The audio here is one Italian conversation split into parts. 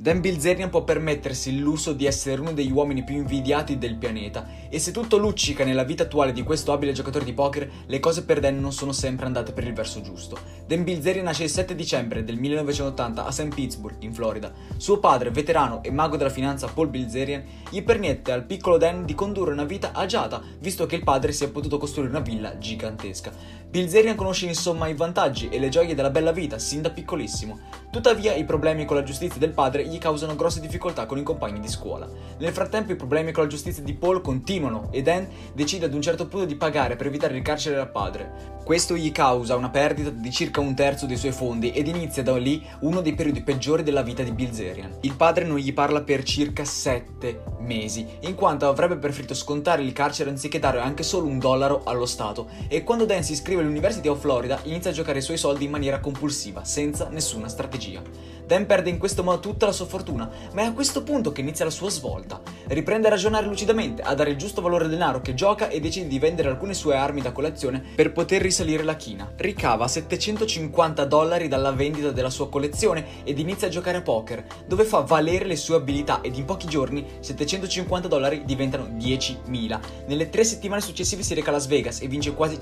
Dan Bilzerian può permettersi il lusso di essere uno degli uomini più invidiati del pianeta e se tutto luccica nella vita attuale di questo abile giocatore di poker, le cose per Dan non sono sempre andate per il verso giusto. Dan Bilzerian nasce il 7 dicembre del 1980 a St. Pittsburgh, in Florida. Suo padre, veterano e mago della finanza Paul Bilzerian, gli permette al piccolo Dan di condurre una vita agiata, visto che il padre si è potuto costruire una villa gigantesca. Bilzerian conosce insomma i vantaggi e le gioie della bella vita sin da piccolissimo. Tuttavia i problemi con la giustizia del padre gli causano grosse difficoltà con i compagni di scuola. Nel frattempo i problemi con la giustizia di Paul continuano e Dan decide ad un certo punto di pagare per evitare il carcere al padre. Questo gli causa una perdita di circa un terzo dei suoi fondi ed inizia da lì uno dei periodi peggiori della vita di Bilzerian. Il padre non gli parla per circa 7 mesi, in quanto avrebbe preferito scontare il carcere anziché dare anche solo un dollaro allo Stato e quando Dan si iscrive all'University of Florida inizia a giocare i suoi soldi in maniera compulsiva, senza nessuna strategia. Dan perde in questo modo tutta la sua fortuna, ma è a questo punto che inizia la sua svolta. Riprende a ragionare lucidamente, a dare il giusto valore al denaro che gioca e decide di vendere alcune sue armi da collezione per poter risalire la china. Ricava 750 dollari dalla vendita della sua collezione ed inizia a giocare a poker, dove fa valere le sue abilità ed in pochi giorni 750 dollari diventano 10.000. Nelle tre settimane successive si reca a Las Vegas e vince quasi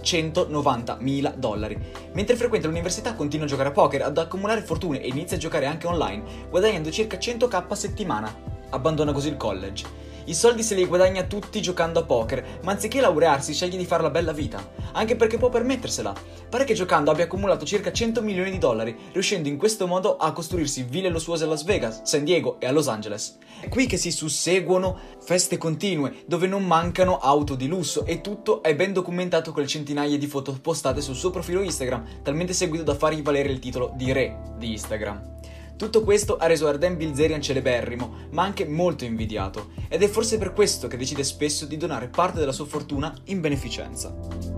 190.000 dollari. Mentre frequenta l'università continua a giocare a poker, ad accumulare fortune e inizia a giocare anche online, guadagnando circa 100k a settimana. Abbandona così il college. I soldi se li guadagna tutti giocando a poker, ma anziché laurearsi sceglie di fare la bella vita, anche perché può permettersela. Pare che giocando abbia accumulato circa 100 milioni di dollari, riuscendo in questo modo a costruirsi ville lussuose a Las Vegas, San Diego e a Los Angeles. È qui che si susseguono feste continue, dove non mancano auto di lusso e tutto è ben documentato con le centinaia di foto postate sul suo profilo Instagram, talmente seguito da fargli valere il titolo di re di Instagram. Tutto questo ha reso Arden Bilzerian celeberrimo, ma anche molto invidiato, ed è forse per questo che decide spesso di donare parte della sua fortuna in beneficenza.